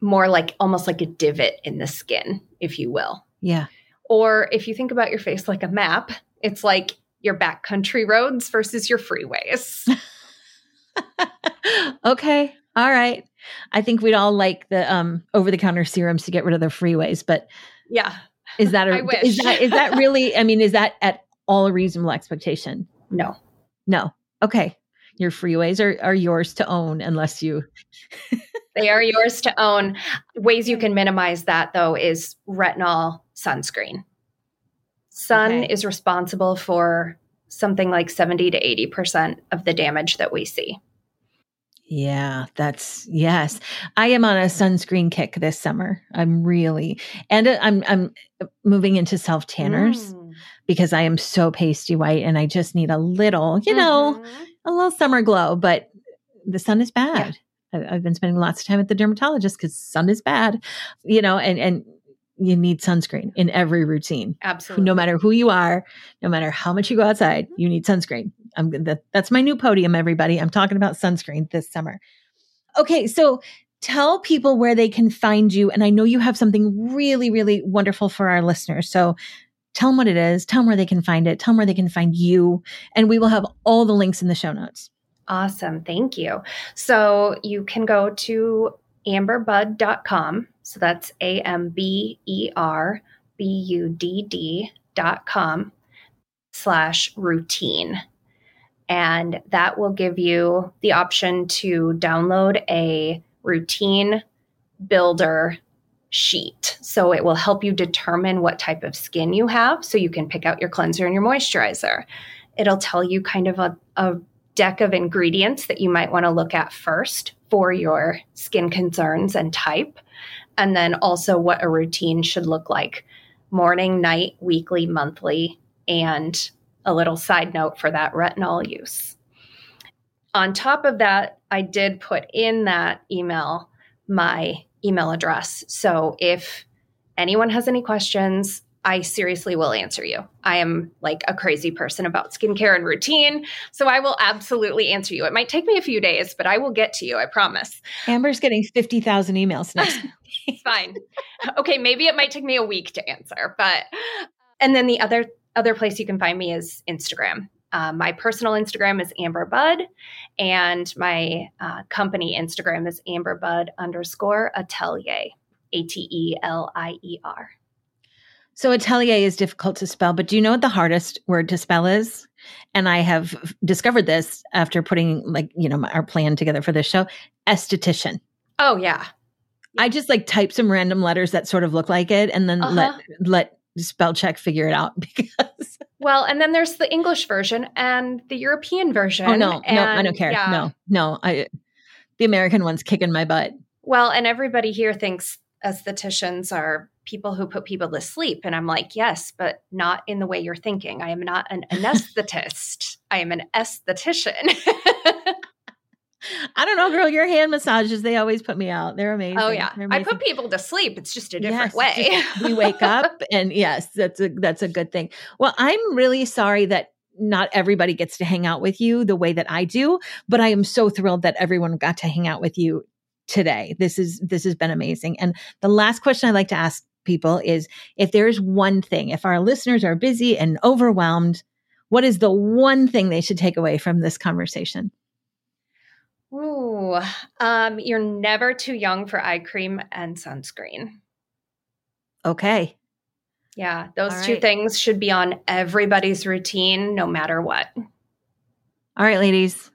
More like almost like a divot in the skin, if you will.
Yeah.
Or if you think about your face like a map, it's like your backcountry roads versus your freeways.
okay. All right. I think we'd all like the um over the counter serums to get rid of the freeways, but
yeah.
Is that a, is that is that really I mean is that at all a reasonable expectation?
No.
No. Okay. Your freeways are are yours to own unless you
They are yours to own. Ways you can minimize that though is retinol sunscreen. Sun okay. is responsible for something like 70 to 80% of the damage that we see.
Yeah, that's yes. I am on a sunscreen kick this summer. I'm really and uh, I'm I'm moving into self tanners mm. because I am so pasty white and I just need a little, you know, mm-hmm. a little summer glow, but the sun is bad. Yeah. I've been spending lots of time at the dermatologist because sun is bad, you know, and and you need sunscreen in every routine.
Absolutely.
No matter who you are, no matter how much you go outside, you need sunscreen. I'm that, that's my new podium, everybody. I'm talking about sunscreen this summer. Okay, so tell people where they can find you. And I know you have something really, really wonderful for our listeners. So tell them what it is, tell them where they can find it, tell them where they can find you. And we will have all the links in the show notes.
Awesome. Thank you. So you can go to amberbudd.com. So that's A M B E R B U D D dot com slash routine. And that will give you the option to download a routine builder sheet. So it will help you determine what type of skin you have so you can pick out your cleanser and your moisturizer. It'll tell you kind of a, a deck of ingredients that you might want to look at first for your skin concerns and type. And then also what a routine should look like morning, night, weekly, monthly, and a little side note for that retinol use. On top of that, I did put in that email my email address. So if anyone has any questions, I seriously will answer you. I am like a crazy person about skincare and routine. So I will absolutely answer you. It might take me a few days, but I will get to you. I promise.
Amber's getting 50,000 emails next.
it's fine. Okay. Maybe it might take me a week to answer, but, and then the other, other place you can find me is Instagram. Uh, my personal Instagram is Amber Budd, and my uh, company Instagram is Amber Budd underscore Atelier, A T E L I E R.
So atelier is difficult to spell, but do you know what the hardest word to spell is? And I have discovered this after putting like, you know, our plan together for this show, esthetician.
Oh yeah.
I just like type some random letters that sort of look like it and then uh-huh. let let spell check figure it out because
Well, and then there's the English version and the European version.
Oh no, and, no, I don't care. Yeah. No, no. I the American one's kicking my butt.
Well, and everybody here thinks estheticians are people who put people to sleep. And I'm like, yes, but not in the way you're thinking. I am not an anesthetist. I am an esthetician.
I don't know, girl. Your hand massages, they always put me out. They're oh, amazing.
Oh yeah.
Amazing.
I put people to sleep. It's just a different yes, way.
we wake up and yes, that's a that's a good thing. Well, I'm really sorry that not everybody gets to hang out with you the way that I do, but I am so thrilled that everyone got to hang out with you today. This is this has been amazing. And the last question I like to ask people is if there's one thing, if our listeners are busy and overwhelmed, what is the one thing they should take away from this conversation?
Ooh, um, you're never too young for eye cream and sunscreen.
Okay.
Yeah, those two things should be on everybody's routine no matter what.
All right, ladies.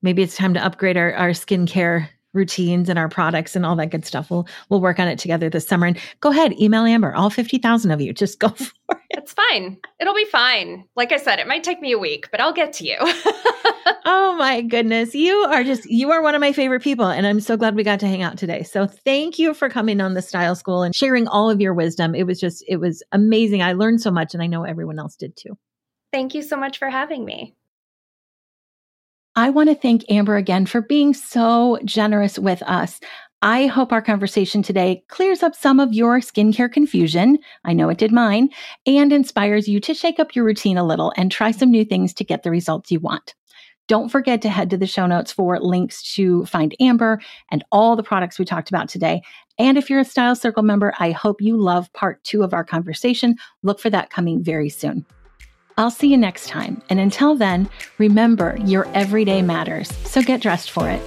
Maybe it's time to upgrade our, our skincare
routines and our products and all that good stuff. We'll we'll work on it together this summer. And go ahead, email Amber, all 50,000 of you. Just go for it.
It's fine. It'll be fine. Like I said, it might take me a week, but I'll get to you.
oh my goodness. You are just you are one of my favorite people and I'm so glad we got to hang out today. So thank you for coming on the Style School and sharing all of your wisdom. It was just it was amazing. I learned so much and I know everyone else did too.
Thank you so much for having me.
I want to thank Amber again for being so generous with us. I hope our conversation today clears up some of your skincare confusion. I know it did mine and inspires you to shake up your routine a little and try some new things to get the results you want. Don't forget to head to the show notes for links to find Amber and all the products we talked about today. And if you're a Style Circle member, I hope you love part two of our conversation. Look for that coming very soon. I'll see you next time. And until then, remember your everyday matters. So get dressed for it.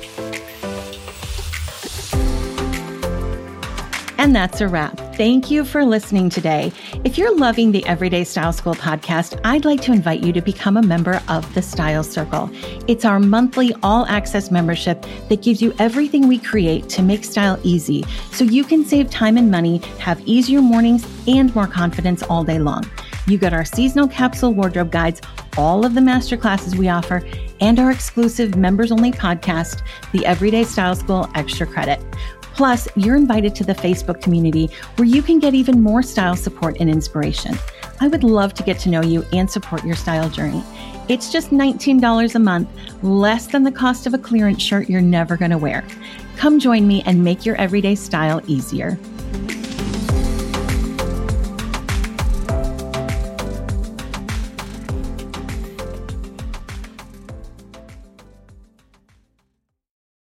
And that's a wrap. Thank you for listening today. If you're loving the Everyday Style School podcast, I'd like to invite you to become a member of the Style Circle. It's our monthly all access membership that gives you everything we create to make style easy so you can save time and money, have easier mornings, and more confidence all day long. You get our seasonal capsule wardrobe guides, all of the master classes we offer, and our exclusive members only podcast, the Everyday Style School Extra Credit. Plus, you're invited to the Facebook community where you can get even more style support and inspiration. I would love to get to know you and support your style journey. It's just $19 a month, less than the cost of a clearance shirt you're never going to wear. Come join me and make your everyday style easier.